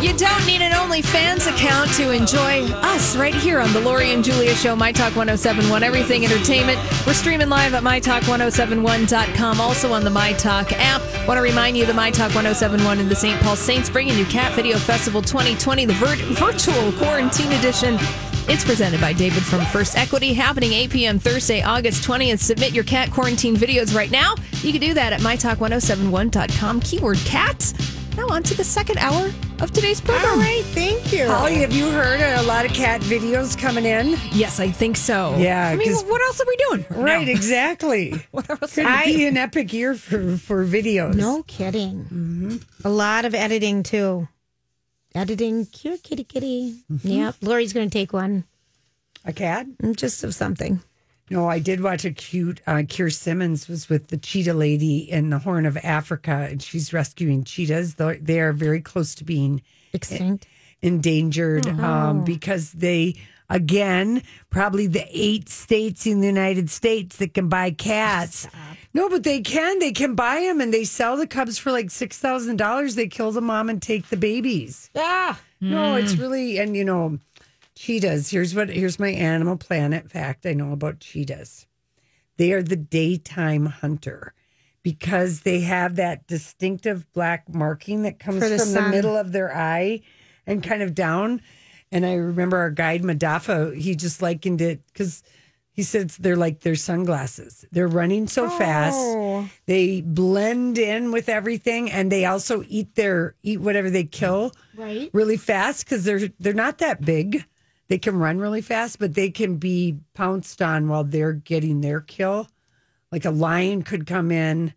You don't need an OnlyFans account to enjoy us right here on the Lori and Julia Show, My Talk 1071, Everything Entertainment. We're streaming live at MyTalk1071.com, also on the My Talk app. Want to remind you the My Talk 1071 and the St. Paul Saints bringing you Cat Video Festival 2020, the vir- virtual quarantine edition. It's presented by David from First Equity, happening 8 p.m. Thursday, August 20th. Submit your cat quarantine videos right now. You can do that at mytalk1071.com, keyword cats. Now on to the second hour of today's program. All right, thank you. Holly, have you heard a lot of cat videos coming in? Yes, I think so. Yeah, I mean, 'cause- what else are we doing? Right, exactly. What else? Could be an epic year for, for videos. No kidding. A lot of editing too. Editing, cure kitty kitty. Yep. Lori's going to take one. A cat? Mm, Just of something. No, I did watch a cute. Uh, Keir Simmons was with the cheetah lady in the Horn of Africa, and she's rescuing cheetahs. They are very close to being Extinct. endangered um, because they, again, probably the eight states in the United States that can buy cats. No, but they can. They can buy them, and they sell the cubs for like six thousand dollars. They kill the mom and take the babies. Ah. No, it's really and you know, cheetahs. Here's what here's my Animal Planet fact I know about cheetahs. They are the daytime hunter because they have that distinctive black marking that comes the from the middle of their eye and kind of down. And I remember our guide Madafa, he just likened it because he said they're like their sunglasses. They're running so fast. Oh. They blend in with everything and they also eat their eat whatever they kill Right. really fast because they're they're not that big. They can run really fast, but they can be pounced on while they're getting their kill. Like a lion could come in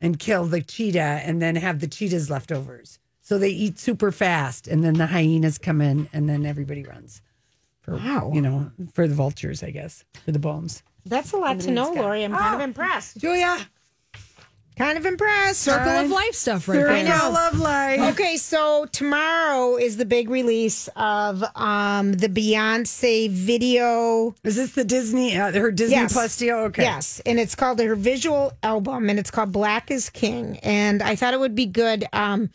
and kill the cheetah and then have the cheetah's leftovers. So they eat super fast and then the hyenas come in and then everybody runs. For Wow. you know, for the vultures, I guess, for the bones. That's a lot to know, Lori. I'm kind of ah, impressed. Julia, Kind of impressed. Circle of life stuff right there. Circle of life. Okay, so tomorrow is the big release of um the Beyonce video. Is this the Disney, uh, her Disney Yes. Plus deal? Okay. Yes, and it's called her visual album, and it's called Black is King. And I thought it would be good. Um,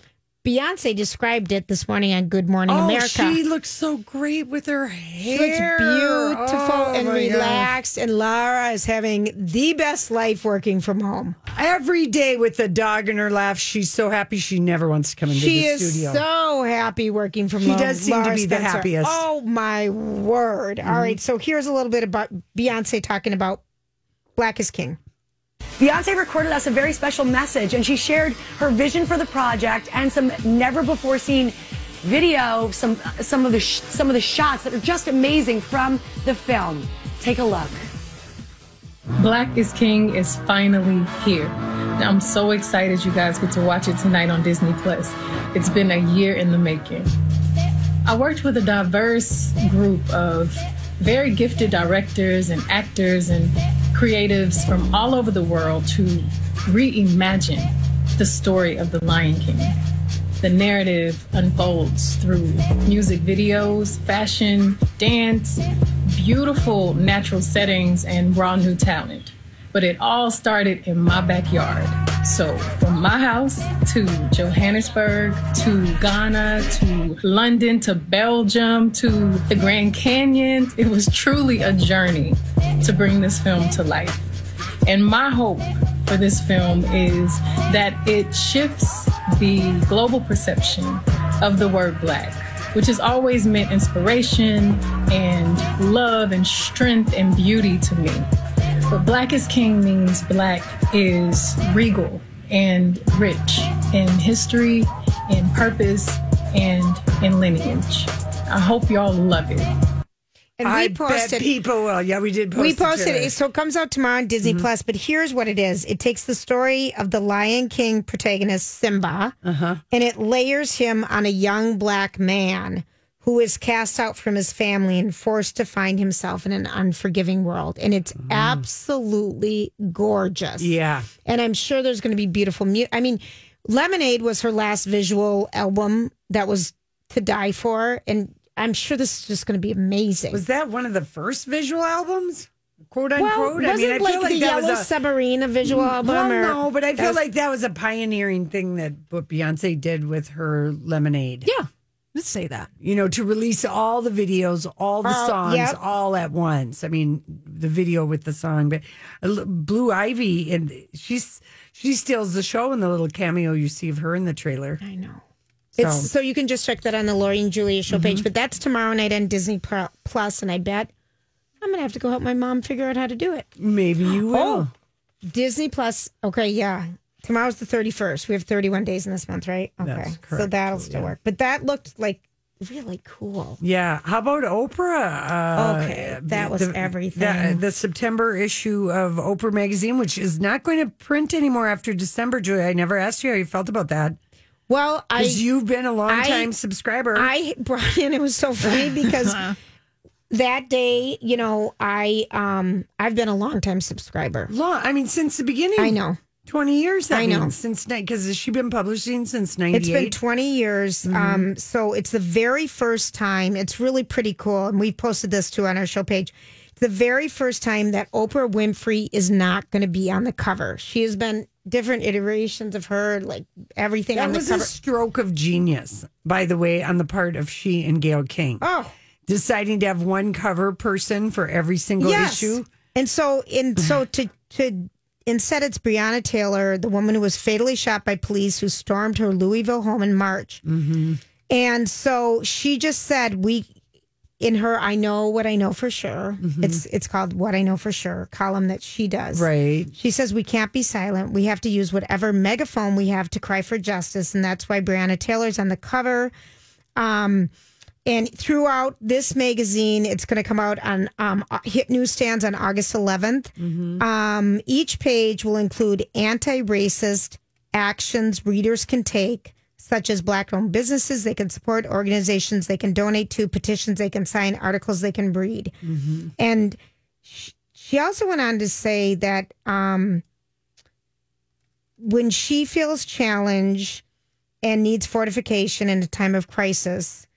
Beyonce described it this morning on Good Morning Oh, America. she looks so great with her hair. She looks beautiful Oh, and relaxed, and Lara is having the best life working from home. Every day with the dog in her lap, she's so happy she never wants to come into She the is studio. so happy working from She home. She does seem to Laura be the happiest. Mm-hmm. Oh my word! All right, so here's a little bit about Beyonce talking about Black is King. Beyonce recorded us a very special message and she shared her vision for the project and some never before seen video, some some of the some of the shots that are just amazing from the film. Take a look. Black is King is finally here. I'm so excited you guys get to watch it tonight on Disney Plus. It's been a year in the making. I worked with a diverse group of very gifted directors and actors and creatives from all over the world to reimagine the story of The Lion King. The narrative unfolds through music videos, fashion, dance, beautiful natural settings, and raw new talent. But it all started in my backyard. So, from my house to Johannesburg to Ghana to London to Belgium to the Grand Canyon, it was truly a journey to bring this film to life. And my hope for this film is that it shifts the global perception of the word black, which has always meant inspiration and love and strength and beauty to me. But black is king means black is regal and rich in history, in purpose, and in lineage. I hope y'all love it. And we I posted bet people will. Yeah, we did post we posted it, so it comes out tomorrow on Disney mm-hmm. Plus. But here's what it is: it takes the story of the Lion King protagonist Simba, uh-huh. and it layers him on a young black man who is cast out from his family and forced to find himself in an unforgiving world. And it's mm. absolutely gorgeous. Yeah. and I'm sure there's going to be beautiful music. I mean, Lemonade was her last visual album that was to die for, and I'm sure this is just going to be amazing. Was that one of the first visual albums? Quote well, unquote. wasn't I mean, I like feel like the that Yellow was a Submarine a visual album? well, or, no, but I feel was- like that was a pioneering thing that what Beyonce did with her Lemonade. Yeah, let's say that. You know, to release all the videos, all the Oh, songs, yep. all at once. I mean, the video with the song, but uh, Blue Ivy, and she's she steals the show in the little cameo you see of her in the trailer. I know. It's so you can just check that on the Lori and Julia show Mm-hmm. page, but that's tomorrow night on Disney Plus, and I bet I'm gonna have to go help my mom figure out how to do it. Maybe you will. Oh, Disney Plus. Okay, yeah. Tomorrow's the 31st. We have 31 days in this month, right? Okay. So that'll still work. But that looked like really cool. Yeah. How about Oprah? Uh, Okay, that was everything. The, the September issue of Oprah magazine, which is not going to print anymore after December. Julia, I never asked you how you felt about that Well, I because you've been a long time subscriber. I Brian, it was so funny because that day, you know, I um I've been a long time subscriber. long, I mean, since the beginning. I know. Twenty years. That I know. means, since because has she been publishing since ninety? It's been 20 years. Um, so it's the very first time. It's really pretty cool. And we posted this too on our show page. It's the very first time that Oprah Winfrey is not going to be on the cover. She has been different iterations of her, like everything that on the was a stroke of genius, by the way, on the part of she and Gail King. Oh, deciding to have one cover person for every single yes. issue. And so, and so to to instead, it's Breonna Taylor, the woman who was fatally shot by police who stormed her Louisville home in March. Mm-hmm. And so she just said, "We." In her, I know what I know for sure. It's it's called "What I Know for Sure" column that she does. Right. She says we can't be silent. We have to use whatever megaphone we have to cry for justice, and that's why Breonna Taylor's on the cover. Um, and throughout this magazine, it's going to come out on um, hit newsstands on August 11th. Um, each page will include anti-racist actions readers can take, such as black-owned businesses they can support, organizations they can donate to, petitions they can sign, articles they can read, and she also went on to say that um, when she feels challenged and needs fortification in a time of crisis,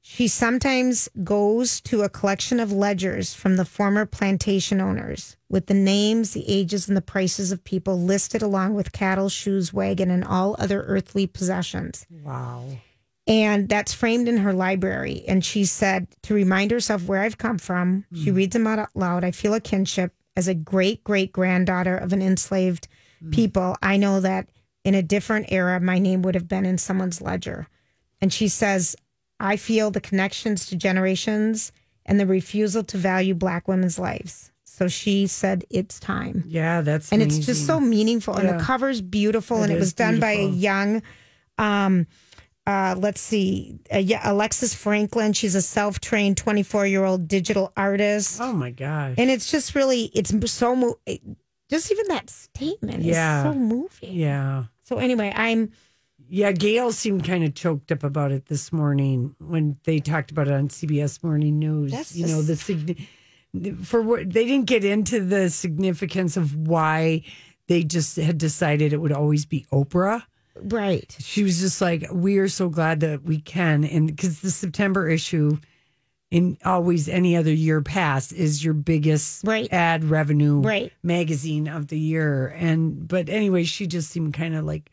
she sometimes goes to a collection of ledgers from the former plantation owners with the names, the ages, and the prices of people listed along with cattle, shoes, wagon, and all other earthly possessions. Wow. And that's framed in her library. And she said to remind herself where I've come from, she hmm. reads them out loud. I feel a kinship as a great great granddaughter of an enslaved hmm. people. I know that in a different era, my name would have been in someone's ledger. And she says, I feel the connections to generations and the refusal to value Black women's lives. So she said, it's time Yeah, that's and it's just so amazing. meaningful and the cover's beautiful It and it was done by a young um uh let's see uh, yeah, alexis franklin she's a self-trained 24 year old digital artist Oh my gosh. and it's just really it's so mo- just even that statement Yeah. is so moving yeah. so anyway i'm Yeah, Gail seemed kind of choked up about it this morning when they talked about it on CBS Morning News. That's you know, the signi- for what they didn't get into the significance of why they just had decided it would always be Oprah. right She was just like, "We are so glad that we can," and because the September issue, in always any other year past, is your biggest Right. ad revenue Right. magazine of the year. And but anyway, she just seemed kind of like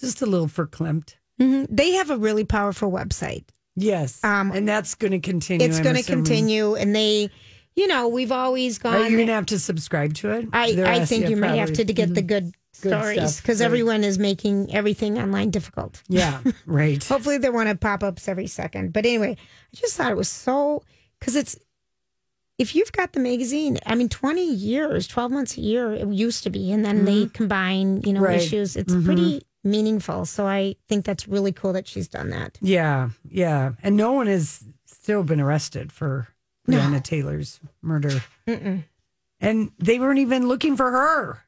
just a little verklempt. Mhm. they have a really powerful website Yes, Um, and that's going to continue. it's going to continue and they you know we've always gone Are you going to have to subscribe to it? I, I think you might have to to get the good Good stories because everyone is making everything online difficult. Yeah, right. Hopefully, there won't have pop ups every second. But anyway, I just thought it was so because it's if you've got the magazine, I mean, 20 years, 12 months a year, it used to be, and then they combine, you know, Mm-hmm. Right. issues. It's pretty meaningful. So I think that's really cool that she's done that. Yeah, yeah. And no one has still been arrested for Breonna Taylor's murder. And they weren't even looking for her.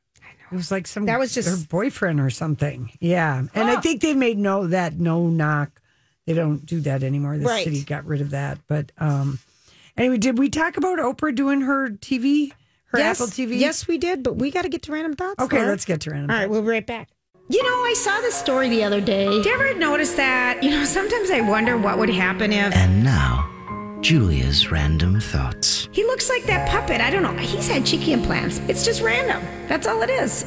It was like some That was just- her boyfriend or something. Yeah. And I think they made no that no knock. They don't do that anymore. The Right. city got rid of that. But um anyway, did we talk about Oprah doing her TV? Her yes, Apple TV? Yes, we did, but we got to get to random thoughts. Okay, Laura. let's get to random. All right, we'll be right back. You know, I saw this story the other day. Did you ever notice that? You know, sometimes I wonder what would happen if And now, Julia's random thoughts. he looks like that puppet. I don't know. He's had cheeky implants. It's just random. That's all it is.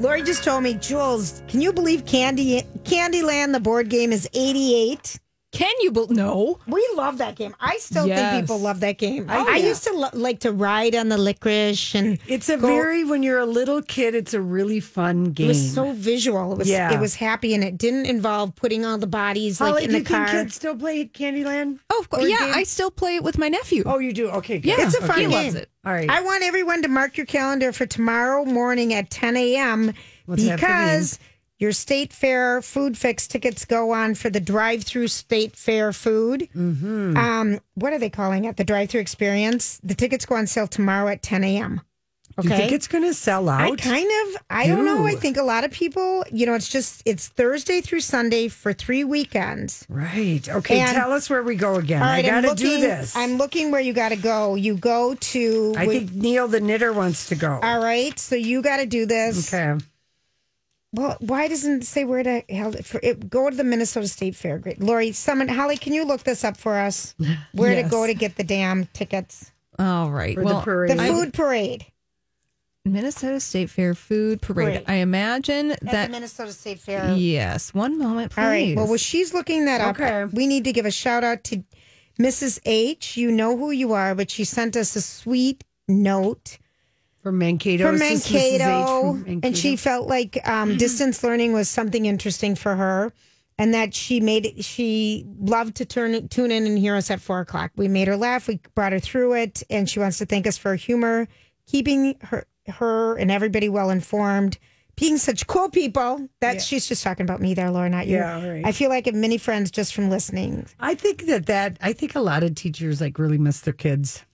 Lori just told me, Jules, can you believe Candy Candyland, the board game, is 88? Can you? Be- no. We love that game. I still Yes. think people love that game. Oh, I yeah. used to lo- like to ride on the licorice, and It's a go- very when you're a little kid, it's a really fun game. It was so visual. It was Yeah. it was happy, and it didn't involve putting all the bodies Holly, like in do the you car. think kids still play Candyland? Oh, of course. Yeah, game? I still play it with my nephew. Oh, you do? Okay. good. Yeah. It's a fun He game. loves it. All right. I want everyone to mark your calendar for tomorrow morning at 10 a.m. What's that for because your state fair food fix tickets go on for the drive-through state fair food. Mm-hmm. Um, what are they calling it? The drive-through experience. The tickets go on sale tomorrow at 10 a.m. Do you Okay. think it's going to sell out? I kind of, I don't know. I think a lot of people, you know, it's just, it's Thursday through Sunday for three weekends. right. Okay. And- tell us where we go again. All I got to do this. I'm looking where you got to go. You go to, I think Neil the knitter wants to go. all right, so you got to do this. okay. Well, why doesn't it say where to held it for it? Go to the Minnesota State Fair. Great, Lori, someone, Holly, can you look this up for us? Where to go to get the damn tickets? All right. For the well, parade. The food parade Minnesota State Fair food parade. Parade. I imagine at that. the Minnesota State Fair. Yes. One moment, please. All right. Well, well, she's looking that up. Okay. We need to give a shout out to Mrs. H. You know who you are, but she sent us a sweet note From Mankato. from This is Mankato, and she felt like um, distance learning was something interesting for her, and that she made it. She loved to turn tune in and hear us at four o'clock. We made her laugh. We brought her through it, and she wants to thank us for her humor, keeping her her and everybody well informed. Being such cool people. That she's just talking about me there, Laura, not you. Yeah, right. I feel like I have many friends just from listening. I think that that I think a lot of teachers like really miss their kids.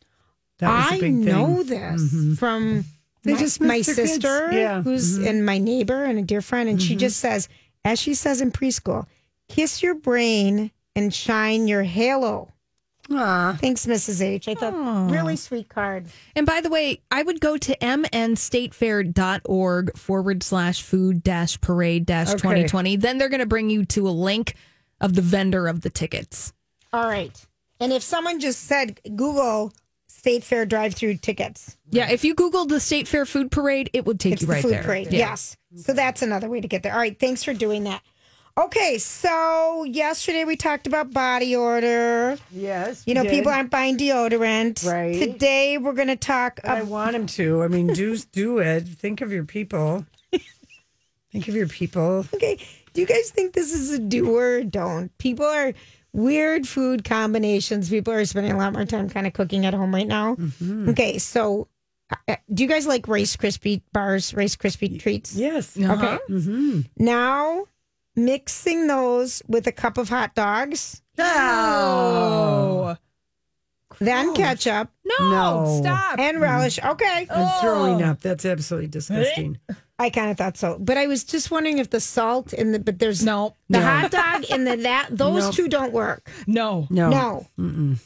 That was I know thing. Mm-hmm. this from They my, just my sister, Yeah. Mm-hmm. who's and my neighbor and a dear friend, and she just says, as she says in preschool, "Kiss your brain and shine your halo." Aw. Thanks, Mrs. H. I thought really sweet card. And by the way, I would go to mnstatefair.org forward slash food dash parade dash 2020. Then they're going to bring you to a link of the vendor of the tickets. All right, and if someone just said Google State Fair drive-through tickets, Yeah, if you Google the State Fair Food Parade, it would take it's you the right food there. parade. Yeah. Yes, so that's another way to get there. All right, thanks for doing that. Okay, so yesterday we talked about body odor. Yes. You know, did. people aren't buying deodorant. Right. Today we're going to talk. I want them to. I mean, do do it. Think of your people. Think of your people. okay. Do you guys think this is a do or don't? People are weird food combinations. People are spending a lot more time kind of cooking at home right now. Mm-hmm. Okay, so uh, do you guys like Rice Krispie bars, Rice Krispie treats? Yes. Uh-huh. Okay. Now mixing those with a cup of hot dogs, Oh, then ketchup No, No. stop. and relish. Okay. I'm throwing up. That's absolutely disgusting. I kind of thought so, but I was just wondering if the salt and the but there's No. the No. hot dog and the that those Nope. two don't work. No. No. No,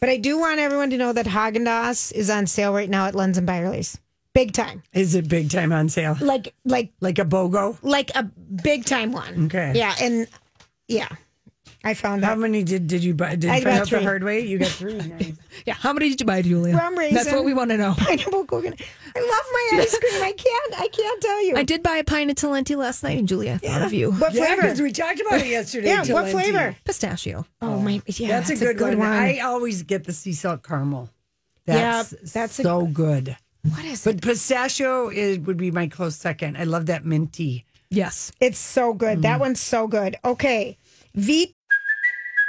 but I do want everyone to know that Haagen Dazs is on sale right now at Lunds and Byerly's, big time, Is it big time on sale? like like Like a BOGO? like a big time one. Okay. yeah, and yeah, I found How that many did did you buy? Did I you find out three. the hard way? You got three. Nice. Yeah. How many did you buy, Julia? Rum raisin. That's what we want to know. pineapple coconut. I love my ice cream. I can't. I can't tell you. I did buy a pine of Talenti last night, and Julia thought of you. What Yeah, flavor? we talked about it yesterday. yeah, what flavor? Pistachio. Oh, oh my, yeah, That's, a good, one. I always get the sea salt caramel. Yeah, That's, that's a- so good. what is it? But pistachio is would be my close second. I love that minty Yes. It's so good. That mm. one's so good. Okay. V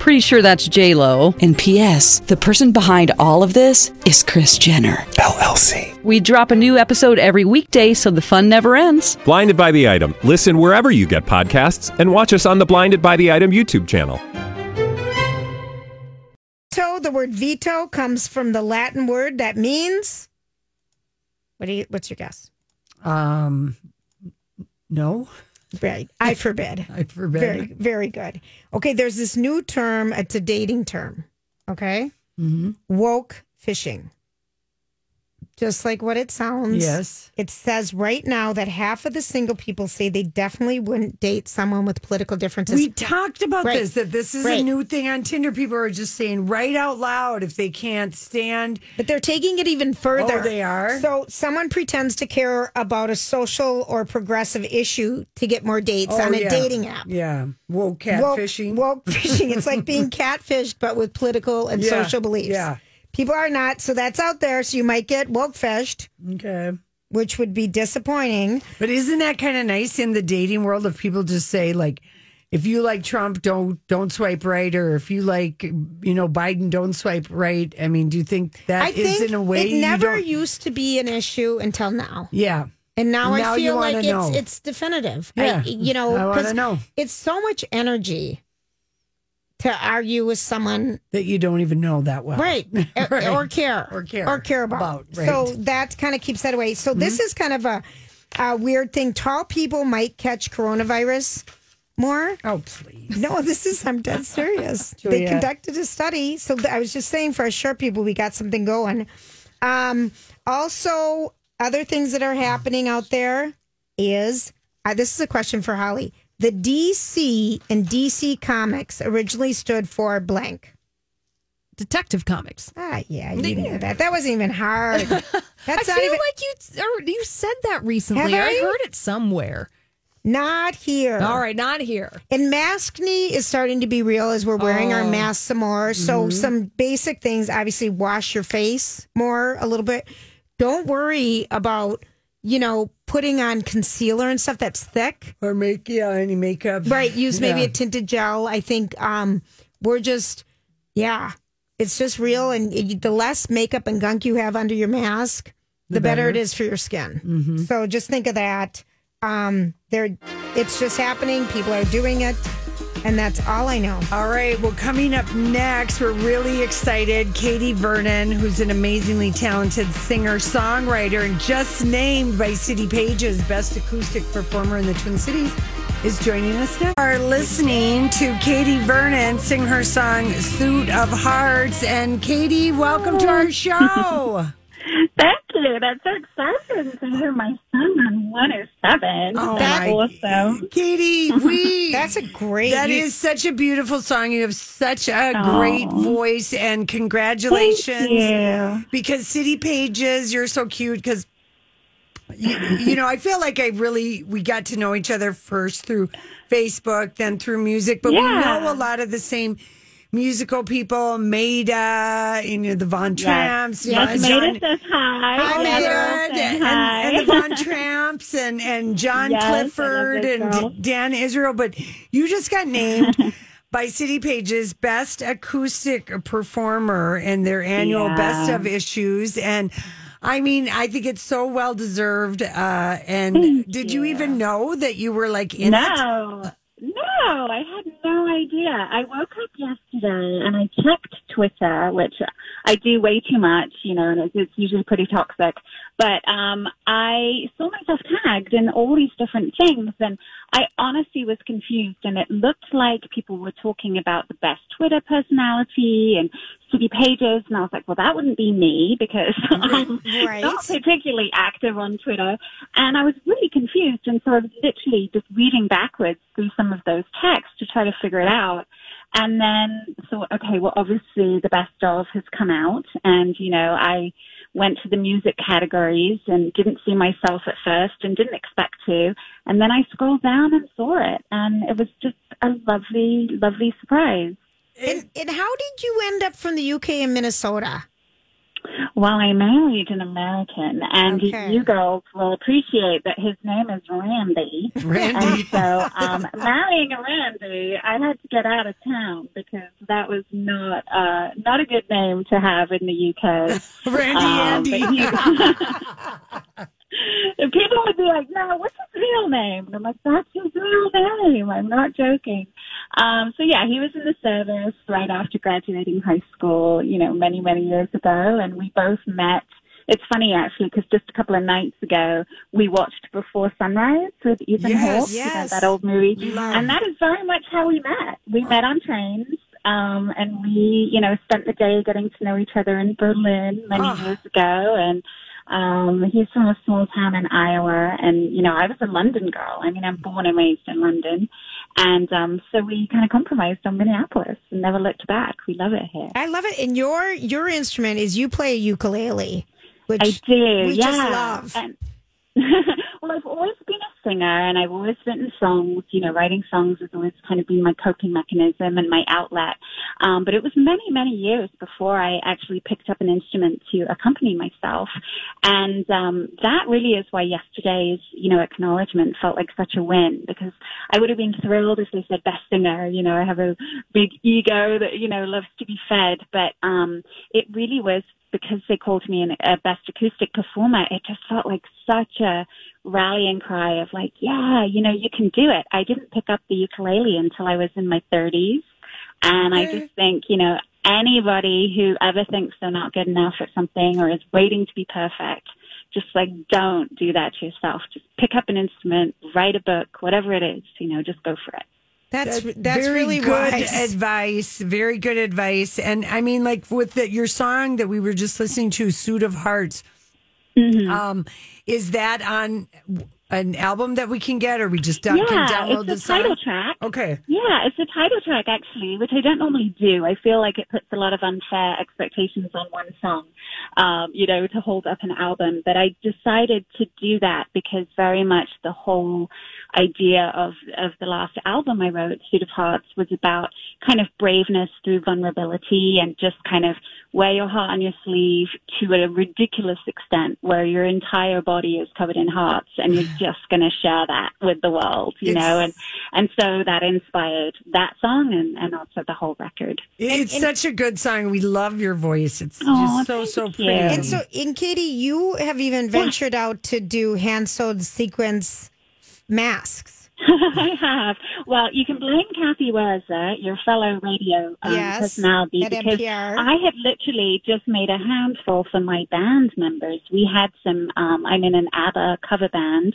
Pretty sure that's J Lo. And P.S. The person behind all of this is Kris Jenner LLC. We drop a new episode every weekday, so the fun never ends. Blinded by the item. Listen wherever you get podcasts, and watch us on the Blinded by the Item YouTube channel. veto, the word veto comes from the Latin word that means what do you what's your guess? Um, no, Right. I forbid. I forbid. Very, very good. Okay, there's this new term. It's a dating term. Okay. Mm-hmm. Woke fishing. Just like what it sounds. Yes. It says right now that half of the single people say they definitely wouldn't date someone with political differences. We talked about Right. this that this is a new thing on Tinder. People are just saying right out loud if they can't stand. But they're taking it even further. Oh, they are? So someone pretends to care about a social or progressive issue to get more dates Oh, on a yeah. dating app. Yeah, woke Woke- catfishing. Woke, fishing. It's like being catfished, but with political and Yeah, social beliefs. yeah. People are not. So that's out there. So you might get woke fished, Okay. which would be disappointing. But isn't that kind of nice in the dating world if people just say like, if you like Trump, don't don't swipe right, or if you like you know Biden, don't swipe right. I mean, do you think that I is think in a way it you never don't- used to be an issue until now. Yeah. And now, Now I you feel wanna like know. it's it's definitive. Yeah. I, you know, I wanna 'cause know. It's so much energy to argue with someone that you don't even know that well, right, or- Right. or care Or care or care about. about, right. So that kind of keeps that away. So this Mm-hmm. is kind of a, a weird thing. Tall people might catch coronavirus more. Oh please. No, this is I'm dead serious. they conducted a study. So I was just saying for our short people, we got something going. Um, also, other things that are happening out there is uh, this is a question for Holly. The DC and DC Comics originally stood for blank. Detective Comics. Ah, yeah, you knew that. That wasn't even hard. That's I feel even like you you said that recently. I I? heard it somewhere. not here. All right, not here. And maskne is starting to be real as we're wearing our Oh. masks some more. So some basic things, obviously wash your face more a little bit. Don't worry about, you know, putting on concealer and stuff that's thick. Or make yeah any makeup. Right. Use maybe Yeah. a tinted gel. I think um we're just yeah, it's just real and it- the less makeup and gunk you have under your mask, the, better. it is for your skin. So just think of that. Um there it's just happening. People are doing it. And that's all I know. All right. Well, coming up next, we're really excited. Katie Vernon, who's an amazingly talented singer songwriter and just named by City Pages Best Acoustic Performer in the Twin Cities, is joining us now. Are listening to Katie Vernon sing her song "Suit of Hearts." And Katie, welcome to our show. Thank you. That's so exciting to hear my son on 107. Oh, That's awesome. Katie, we That's a great That you- is such a beautiful song. You have such a Aw. great voice, and congratulations! Because City Pages, you're so cute. Because you, you know, I feel like I really we got to know each other first through Facebook, then through music, but we know a lot of the same musical people. Mayda, you know, the Von Tramps, Yes, Von- Mayda says hi. Oh, Mayda. And, hi. and the Von Tramps and, and John Yes, Clifford and Dan Israel. But you just got named by City Pages Best Acoustic Performer in their annual Yeah. Best of Issues. And I mean, I think it's so well deserved. Uh, and Thank did you. you. even know that you were like in it? no, no, I had no idea. I woke up yesterday and I checked Twitter, which I do way too much, you know, and it's, usually pretty toxic. But um, I saw myself tagged in all these different things, and I honestly was confused. And it looked like people were talking about the best Twitter personality and city pages, and I was like, well, that wouldn't be me because I'm Right. not particularly active on Twitter. And I was really confused, and so I was literally just reading backwards through some of those texts to try to figure it out. And then thought, okay, well, obviously the best of has come out. And, you know, I went to the music categories and didn't see myself at first and didn't expect to. And then I scrolled down and saw it. And it was just a lovely, lovely surprise. And, and how did you end up from the UK in Minnesota? Well, I married an American, and Okay. you girls will appreciate that his name is Randy. Randy. And so, um, marrying a Randy, I had to get out of town because that was not uh, not a good name to have in the UK. Randy Um, Andy. he- And people would be like, "No, what's his real name?" And I'm like, "That's his real name. I'm not joking." Um, so yeah, he was in the service right after graduating high school, you know, many many years ago, and we both met. It's funny actually because just a couple of nights ago we watched Before Sunrise with Ethan Yes, Hawke, you know, yes. that old movie, Love. and that is very much how we met. We met on trains. Um, and we, you know, spent the day getting to know each other in Berlin many years ago. And um, he's from a small town in Iowa, and you know, I was a London girl. I mean, I'm born and raised in London, and um, so we kind of compromised on Minneapolis and never looked back. We love it here. I love it. And your your instrument is you play a ukulele, which I do, we yeah. just love. And, well, I've always been a singer, and I've always written songs. You know, writing songs has always kind of been my coping mechanism and my outlet. Um, but it was many, many years before I actually picked up an instrument to accompany myself, and um, that really is why yesterday's, you know, acknowledgement felt like such a win because I would have been thrilled if they said best singer. You know, I have a big ego that you know loves to be fed, but um, it really was because they called me an, a best acoustic performer, it just felt like such a rallying cry of like, yeah, you know, you can do it. I didn't pick up the ukulele until I was in my 30s. And I just think, you know, anybody who ever thinks they're not good enough at something or is waiting to be perfect, just like don't do that to yourself. Just pick up an instrument, write a book, whatever it is, you know, just go for it. That's that's very really good wise. advice. Very good advice. And I mean, like with the, your song that we were just listening to, "Suit of Hearts," Mm-hmm. um, is that on an album that we can get, or we just don't, can download it's the title song? track. Okay. Yeah, it's the title track actually, which I don't normally do. I feel like it puts a lot of unfair expectations on one song, um, you know, to hold up an album. But I decided to do that because very much the whole idea of, of the last album I wrote, Suit of Hearts, was about kind of braveness through vulnerability and just kind of wear your heart on your sleeve to a ridiculous extent where your entire body is covered in hearts and you're just going to share that with the world, you know, and, and so that inspired that song and, and also the whole record. It's such a good song. We love your voice. It's Aw, just so so thank pretty. you. and so, in Katie, you have even ventured out to do hand sewed sequence masks. I have. Well, you can blame Cathy Wurzer, your fellow radio um, Yes, personality, because NPR. I had literally just made a handful for my band members. We had some. Um, I'm in an ABBA cover band,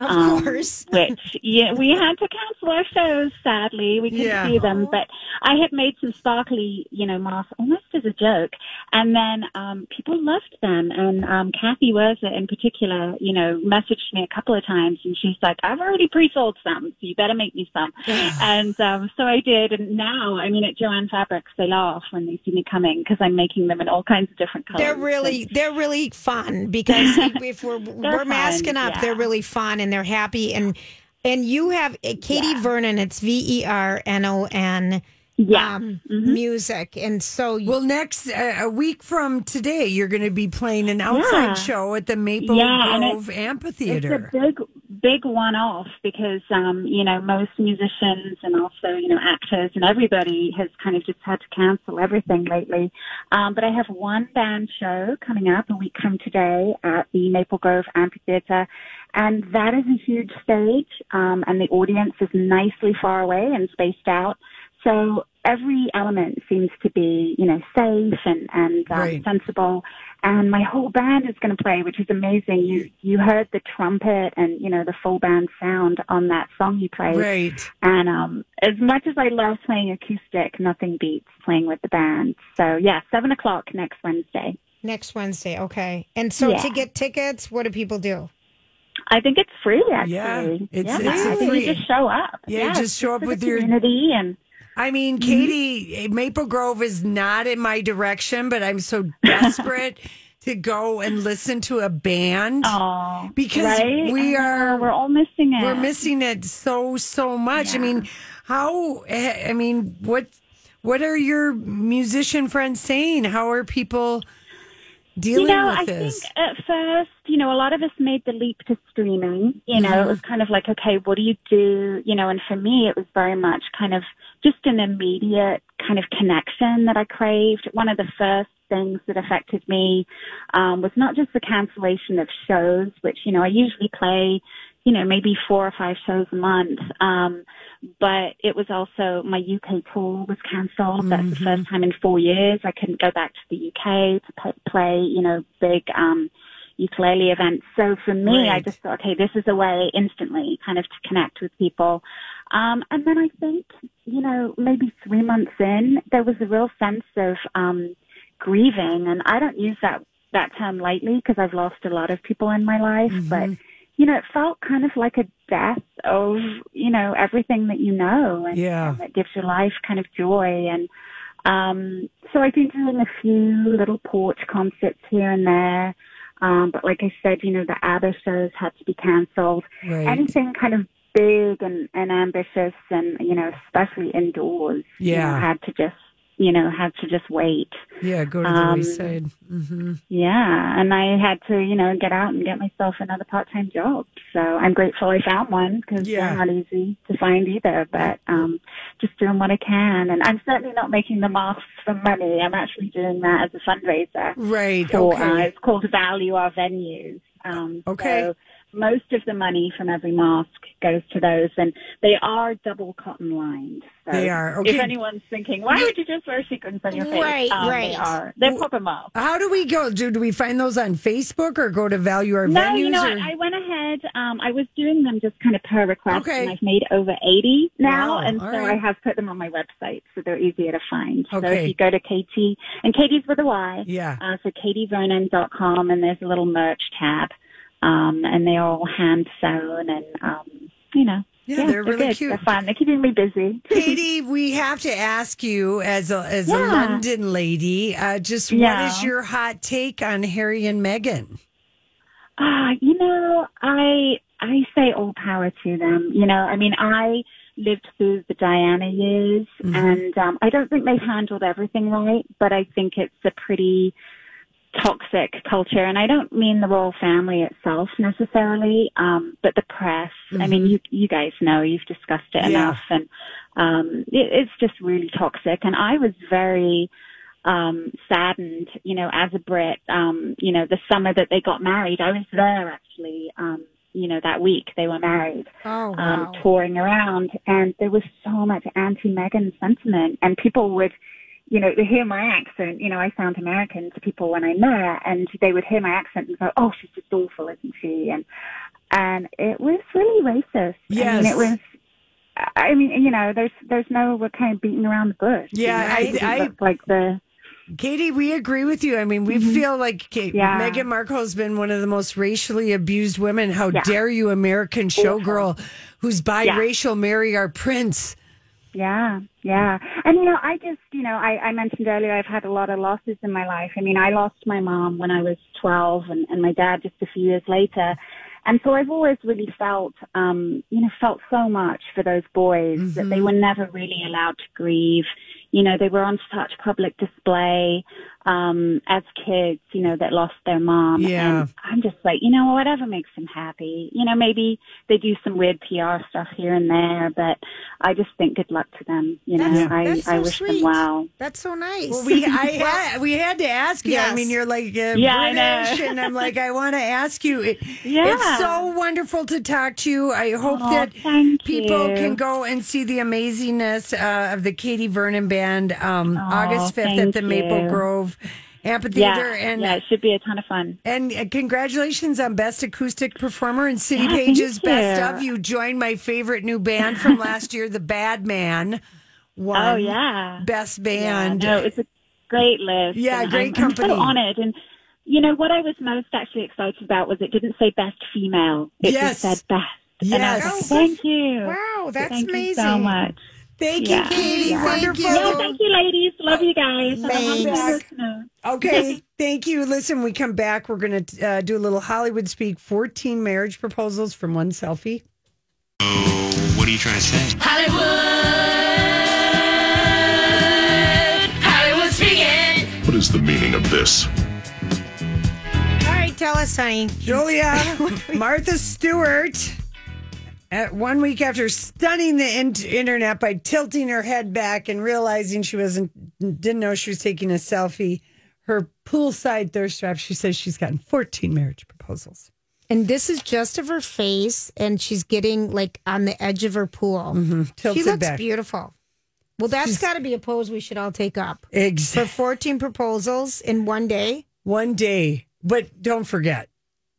Of um, course. which yeah, we had to cancel our shows. Sadly, we couldn't Yeah. do them. But I had made some sparkly, you know, masks almost as a joke, and then um, people loved them. And um, Cathy Wurzer, in particular, you know, messaged me a couple of times, and she's like, "I've already pre-sold some, so you better make me some." and um, so I did. And now, I mean, at Jo-Ann Fabrics, they laugh when they see me coming because I'm making them in all kinds of different colors. They're really they're really fun because if we're we're fun, masking up, yeah. they're really fun and they're happy and and you have uh, Katie Vernon. It's V E R N O N. Yeah. Um, Mm-hmm. music and so Well, next uh, a week from today, you're going to be playing an outside Yeah. show at the Maple Yeah, Grove It's Amphitheater. It's a big, big one-off because, um, you know, most musicians and also, you know, actors and everybody has kind of just had to cancel everything lately. Um, but I have one band show coming up a week from today at the Maple Grove Amphitheater. And that is a huge stage, um, and the audience is nicely far away and spaced out. So every element seems to be, you know, safe and, and um, Right. sensible. And my whole band is going to play, which is amazing. You, you heard the trumpet and, you know, the full band sound on that song you played. Right. And um, as much as I love playing acoustic, nothing beats playing with the band. So yeah, seven o'clock next Wednesday. Next Wednesday, okay. And so Yeah. to get tickets, what do people do? I think it's free actually. Yeah, it's- yeah, it's I think free. you just show up. Yeah, just show up with your- community and I mean, Mm-hmm. Katie, Maple Grove is not in my direction, but I'm so desperate to go and listen to a band oh, because right? we are we're all missing it. we're missing it so so much. I mean, how? I mean, what what are your musician friends saying? How are people dealing you know, with I this? think at first, you know, a lot of us made the leap to streaming. You know, Mm-hmm. it was kind of like, okay, what do you do? You know, and for me, it was very much kind of just an immediate kind of connection that I craved. One of the first things that affected me um, was not just the cancellation of shows, which, you know, I usually play, you know, maybe four or five shows a month. Um, but it was also my UK tour was cancelled. That's the first time in four years I couldn't go back to the UK to play, you know, big um, ukulele events. So for me, I just thought, okay, this is a way instantly kind of to connect with people. Um, and then I think, you know, maybe three months in, there was a real sense of um, grieving, and I don't use that that term lightly because I've lost a lot of people in my life, but you know, it felt kind of like a death of, you know, everything that you know and, Yeah. and that gives your life kind of joy. And um, so I've been doing a few little porch concerts here and there. Um, but like I said, you know, the ABBA shows had to be cancelled. Right. Anything kind of big and, and ambitious and, you know, especially indoors, you know, Yeah. had to just, you know, had to just wait. yeah, go to the um, wayside. hmm Yeah, and I had to, you know, get out and get myself another part-time job. So I'm grateful I found one because Yeah. they're not easy to find either. But um, just doing what I can, and I'm certainly not making the masks for money. I'm actually doing that as a fundraiser. Right. For, okay. uh, it's called Value Our Venues. Um, Okay. So most of the money from every mask goes to those, and they are double cotton lined. So They are. If anyone's thinking, why would you just wear sequins on your face? Right, um, right. They are. They're proper masks. How do we go? Do, do we find those on Facebook or go to Value Our No, Venues? you know or- what? I went ahead. Um, I was doing them just kind of per request, Okay. and I've made over 80 now, Wow, and so all right. I have put them on my website, so they're easier to find. Okay. So if you go to Katie, and Katie's with a Y, Yeah. uh, so katievernon.com, and there's a little merch tab, um, and they're all hand sewn, and um, you know, Yeah, they're really good. cute. They're fun. They're keeping me busy. Katie, we have to ask you as a as a London lady, uh, just what Yeah. is your hot take on Harry and Meghan? Ah, you know, I I say all power to them. You know, I mean, I lived through the Diana years, and um, I don't think they've handled everything right, but I think it's a pretty toxic culture, and I don't mean the royal family itself necessarily, um, but the press. I mean, you you guys know you've discussed it Yeah. enough, and um, it, it's just really toxic. And I was very um, saddened, you know, as a Brit. Um, you know, the summer that they got married, I was there actually. Um, you know, that week they were married Oh, um, touring around, and there was so much anti-Meghan sentiment, and people would, you know, hear my accent. You know, I sound American to people when I met, and they would hear my accent and go, "Oh, she's just awful, isn't she?" And and it was really racist. I Yes. mean, it was. I mean, you know, there's there's no we're kind of beating around the bush. Yeah, you know? I- I- like the Katie, we agree with you. I mean, we feel like Kate, Mm-hmm. Yeah. Meghan Markle has been one of the most racially abused women. How Yeah. dare you, American showgirl, who's biracial, marry our prince? Yeah, yeah. And you know, I just, you know, I, I mentioned earlier I've had a lot of losses in my life. I mean, I lost my mom when I was 12 and, and my dad just a few years later. And so I've always really felt, um, you know, felt so much for those boys that they were never really allowed to grieve. You know, they were on such public display. Um, as kids, you know, that lost their mom. Yeah. And I'm just like, you know, whatever makes them happy. You know, maybe they do some weird PR stuff here and there, but I just think good luck to them. You know, That's- I, that's I so wish sweet. them well. That's so nice. Well, we I had, we had to ask you. I mean, you're like uh, Yeah, I know. British, and I'm like, I want to ask you. It, Yeah. it's so wonderful to talk to you. I hope Aw, that people you. can go and see the amazingness uh, of the Katie Vernon Band um, August 5th at thank the Maple you. Grove Amphitheater. Yeah, and yeah, it should be a ton of fun. and uh, congratulations on Best Acoustic Performer and City Yeah, Pages Best of. You joined my favorite new band from last year, The Bad Man. Won Oh, yeah. Best Yeah, Band. no, it's a great list. Yeah, and great I'm, I'm company. so honored. And, you know, what I was most actually excited about was it didn't say best female. It Yes. just said best. And I was Yes. like, thank you. Wow, that's Thank amazing. you so much. Thank Yeah. you, Katie. Yeah. Thank Wonderful. you. Yeah, thank you, ladies. Love you guys. Thanks. Okay, thank you. Listen, we come back. We're going to uh, do a little Hollywood speak 14 marriage proposals from one selfie. What are you trying to say? Hollywood. Hollywood speaking. What is the meaning of this? All right, tell us, honey. Julia, Martha Stewart, at one week after stunning the in- internet by tilting her head back and realizing she wasn't, didn't know she was taking a selfie, her poolside thirst trap, she says she's gotten 14 marriage proposals. And this is just of her face, and she's getting like on the edge of her pool. Mm-hmm. She looks back. beautiful. Well, that's got to be a pose we should all take up. For 14 proposals in one day. One day. But don't forget,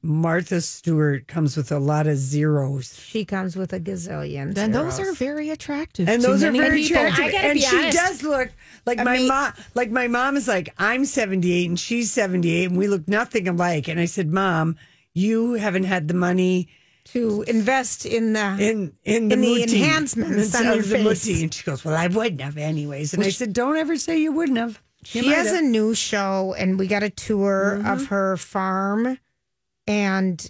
Martha Stewart comes with a lot of zeros. She comes with a gazillion. And those zeros. are very attractive. And those are very people. attractive. I gotta and be she honest. does look like I my mean- mom. Like my mom is like, I'm 78 and she's 78, and we look nothing alike. And I said, Mom, you haven't had the money to invest in the in in the, In the muti, enhancements on your the face. muti. And she goes, Well, I wouldn't have anyways. And I said, Don't ever say you wouldn't have. You She might has have. a new show, and we got a tour Mm-hmm. of her farm and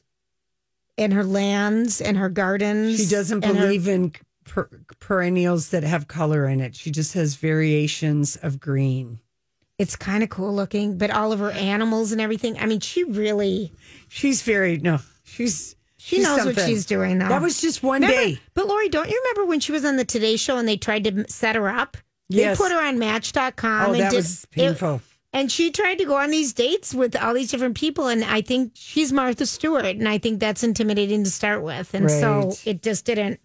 and her lands and her gardens. She doesn't and her- believe in per- perennials that have color in it. She just has variations of green. it's kind of cool looking, but all of her animals and everything. I mean, she really She's very no. She's she she's knows what she's doing though. That was just one Remember- day. But Lori, don't you remember when she was on the Today Show and they tried to set her up? Yes. They put her on Match.com. Oh, and that did- was it- painful. And she tried to go on these dates with all these different people, and I think she's Martha Stewart, and I think that's intimidating to start with, and so it just didn't.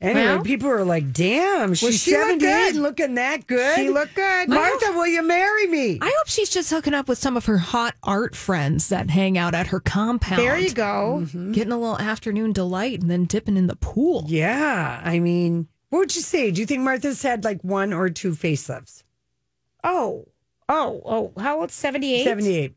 Anyway, Well- people are like, "Damn, she's she 78 good. and looking that good." She looked good. Martha, will you marry me? I hope she's just hooking up with some of her hot art friends that hang out at her compound. There you go. Mm-hmm. Getting a little afternoon delight and then dipping in the pool. yeah, I mean, what would you say? Do you think Martha's had like one or two facelifts? Oh, oh, oh! How old? Seventy eight. 78.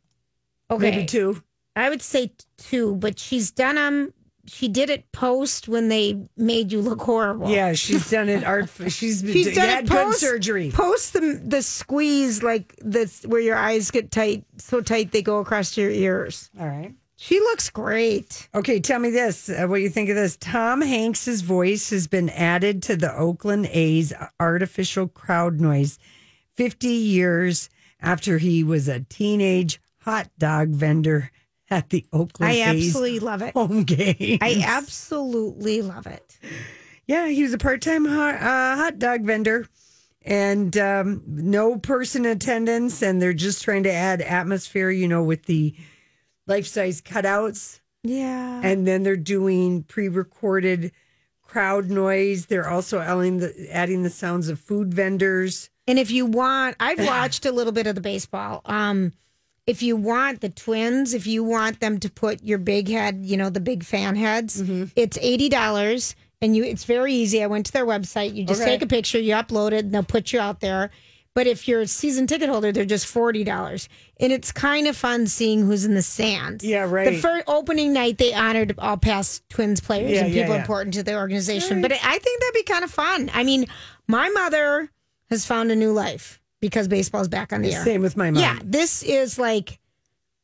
Okay, Maybe two. I would say two, but she's done them. She did it post when they made you look horrible. Yeah, she's done it art. She's, She's done had it post, surgery. Post the the squeeze like this where your eyes get tight, so tight they go across your ears. All right. She looks great. Okay, tell me this. Uh, what you think of this? Tom Hanks's voice has been added to the Oakland A's artificial crowd noise 50 years after he was a teenage hot dog vendor at the Oakland I A's absolutely love it. home game. I absolutely love it. Yeah, he was a part-time hot, uh, hot dog vendor, and um, no person attendance, and they're just trying to add atmosphere, you know, with the life-size cutouts, Yeah. and then they're doing pre-recorded crowd noise. They're also adding the adding the sounds of food vendors. And if you want, I've watched a little bit of the baseball. Um, if you want the twins, if you want them to put your big head, you know, the big fan heads, Mm-hmm. it's eighty dollars, and you it's very easy. I went to their website. You just Okay. take a picture, you upload it, and they'll put you out there. But if you're a season ticket holder, they're just forty dollars, and it's kind of fun seeing who's in the stand. Yeah, right. The first opening night, they honored all past Twins players Yeah, and people yeah. important to the organization. But I think that'd be kind of fun. I mean, my mother has found a new life because baseball's back on the air. Same with my mom. Yeah, this is like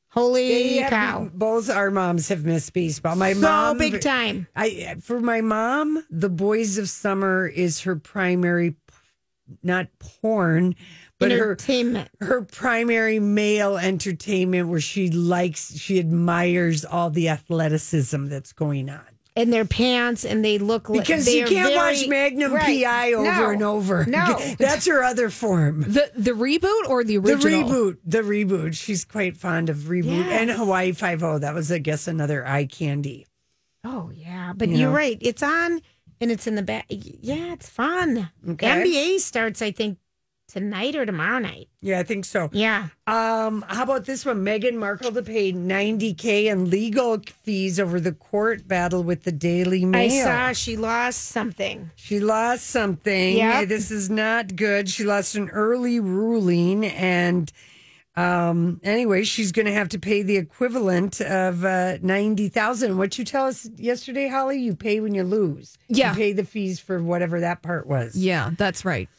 holy have- cow. both our moms have missed baseball. My So mom, big time. I for my mom, the Boys of Summer is her primary not porn, but her Entertainment. her primary male entertainment where she likes she admires all the athleticism that's going on. In their pants and they look like Because you can't very- watch Magnum Right. PI over No. and over. No. That's her other form. The the reboot or the original? The reboot, the reboot. She's quite fond of reboot and Yes. Hawaii Five O. That was, I guess, another eye candy. Oh yeah, but You you are know? right. It's on and it's in the back. Yeah, it's fun. Okay. NBA starts, I think, tonight or tomorrow night. Yeah, I think so. Yeah. Um, how about this one? Meghan Markle to pay 90K in legal fees over the court battle with the Daily Mail. I saw she lost something. She lost something. Yep. This is not good. She lost an early ruling. And um, anyway, she's going to have to pay the equivalent of uh, 90000 What you tell us yesterday, Holly, you pay when you lose. Yeah. You pay the fees for whatever that part was. Yeah, that's right.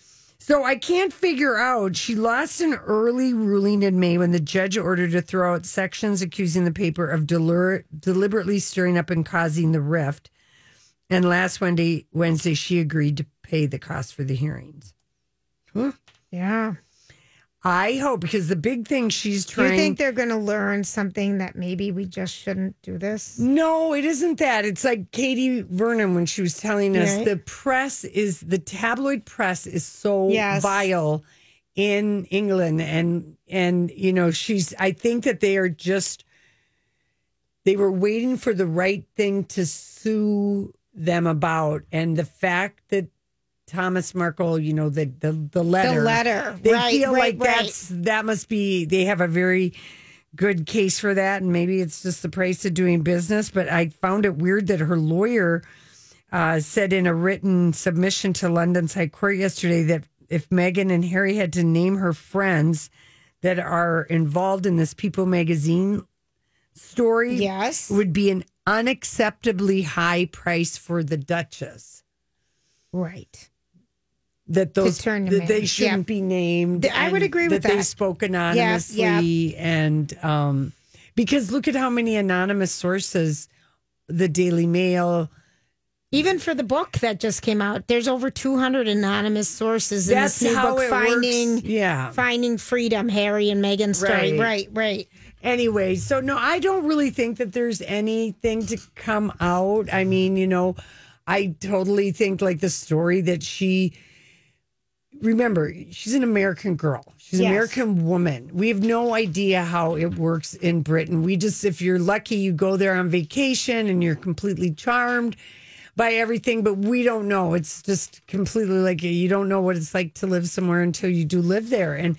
So I can't figure out. She lost an early ruling in May when the judge ordered to throw out sections accusing the paper of delir- deliberately stirring up and causing the rift. And last Wednesday, Wednesday, she agreed to pay the cost for the hearings. Huh. Yeah. I hope because the big thing she's trying. Do you think they're going to learn something that maybe we just shouldn't do this? No, it isn't that. It's like Katie Vernon when she was telling us Right. the press is the tabloid press is so Yes. vile in England and and you know she's I think that they are just they were waiting for the right thing to sue them about and the fact that Thomas Markle, you know, the the, the letter. The letter. They Right, feel right, like right. that's that must be they have a very good case for that and maybe it's just the price of doing business but i found it weird that her lawyer uh, said in a written submission to london's high court yesterday that if meghan and harry had to name her friends that are involved in this people magazine story Yes. would be an unacceptably high price for the duchess Right. That those that they shouldn't Yeah. be named. I would agree with They that. They spoke Yeah, anonymously, and um, because look at how many anonymous sources the Daily Mail. Even for the book that just came out, there's over 200 anonymous sources in That's this new how book, it finding works. Yeah. finding freedom, Harry and Meghan story. Right. Right, right. Anyway, so no, I don't really think that there's anything to come out. I mean, you know, I totally think like the story that she. Remember, she's an American girl. She's an American woman. We have no idea how it works in Britain. We just, if you're lucky, you go there on vacation and you're completely charmed by everything, but we don't know. It's just completely like you don't know what it's like to live somewhere until you do live there. And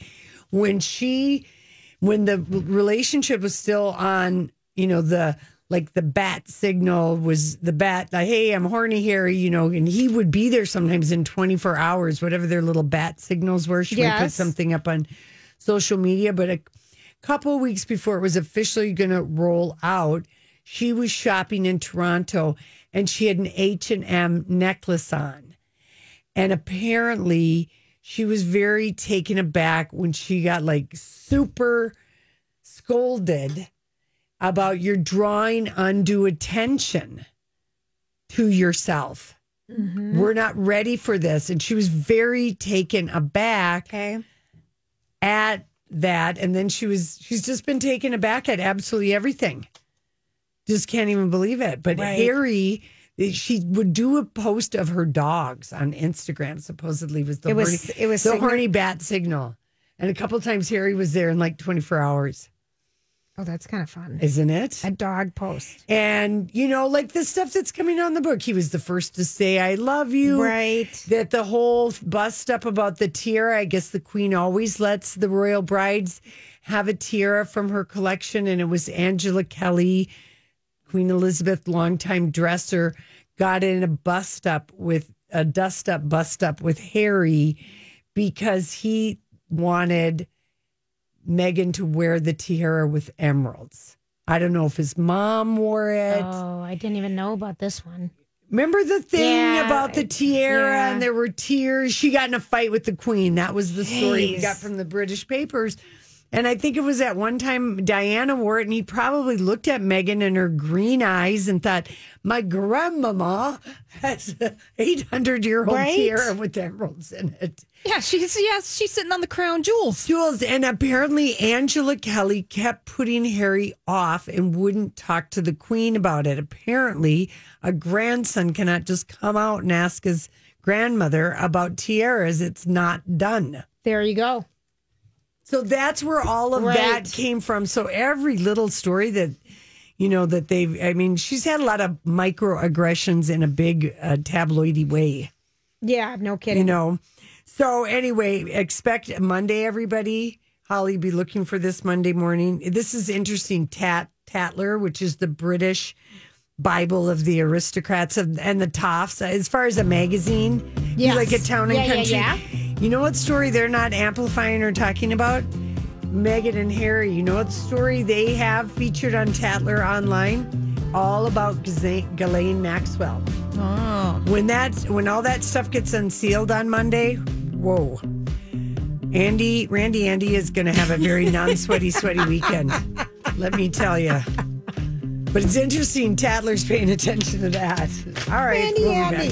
when she, when the relationship was still on, you know, the like the bat signal was the bat, like, hey, I'm horny, Harry, you know, and he would be there sometimes in 24 hours, whatever their little bat signals were. She might put something up on social media, but a couple of weeks before it was officially going to roll out, she was shopping in Toronto and she had an H&M necklace on. And apparently she was very taken aback when she got like super scolded about your drawing undue attention to yourself. Mm-hmm. We're not ready for this. And she was very taken aback Okay. at that. And then she was, she's just been taken aback at absolutely everything. Just can't even believe it. But Right. Harry, she would do a post of her dogs on Instagram, supposedly was the It was- horny, it was the horny bat signal. And a couple times Harry was there in like 24 hours, Oh, that's kind of fun. isn't it? A dog post. And, you know, like the stuff that's coming on the book, he was the first to say, I love you. Right. That the whole bust up about the tiara, I guess the queen always lets the royal brides have a tiara from her collection. And it was Angela Kelly, Queen Elizabeth, longtime dresser, got in a bust up with a dust up bust up with Harry because he wanted Meghan to wear the tiara with emeralds. I don't know if his mom wore it. Oh, I didn't even know about this one. Remember the thing Yeah, about the tiara yeah. and there were tears? She got in a fight with the queen. That was the story we got from the British papers. And I think it was at one time Diana wore it, and he probably looked at Meghan and her green eyes and thought, "My grandmama has an 800 year old Right? tiara with emeralds in it." Yeah, she's yes, she's sitting on the crown jewels. Jewels, and apparently Angela Kelly kept putting Harry off and wouldn't talk to the Queen about it. Apparently, a grandson cannot just come out and ask his grandmother about tiaras. It's not done. There you go. So that's where all of Right. that came from. So every little story that you know that they've I mean, she's had a lot of microaggressions in a big uh, tabloidy way, Yeah, no kidding. you know. So anyway, expect Monday everybody. Holly be looking for this Monday morning. This is interesting Tat Tatler, which is the British Bible of the aristocrats of, and the toffs. As far as a magazine, you Yes. like a town and Yeah, yeah, country. yeah. You know what story they're not amplifying or talking about? Meghan and Harry. You know what story they have featured on Tatler online? All about Ghislaine Maxwell. Oh. When that when all that stuff gets unsealed on Monday, whoa. Andy, Randy Andy is going to have a very non-sweaty, sweaty weekend. Let me tell you. But it's interesting. Tatler's paying attention to that. All right, Randy we'll Andy.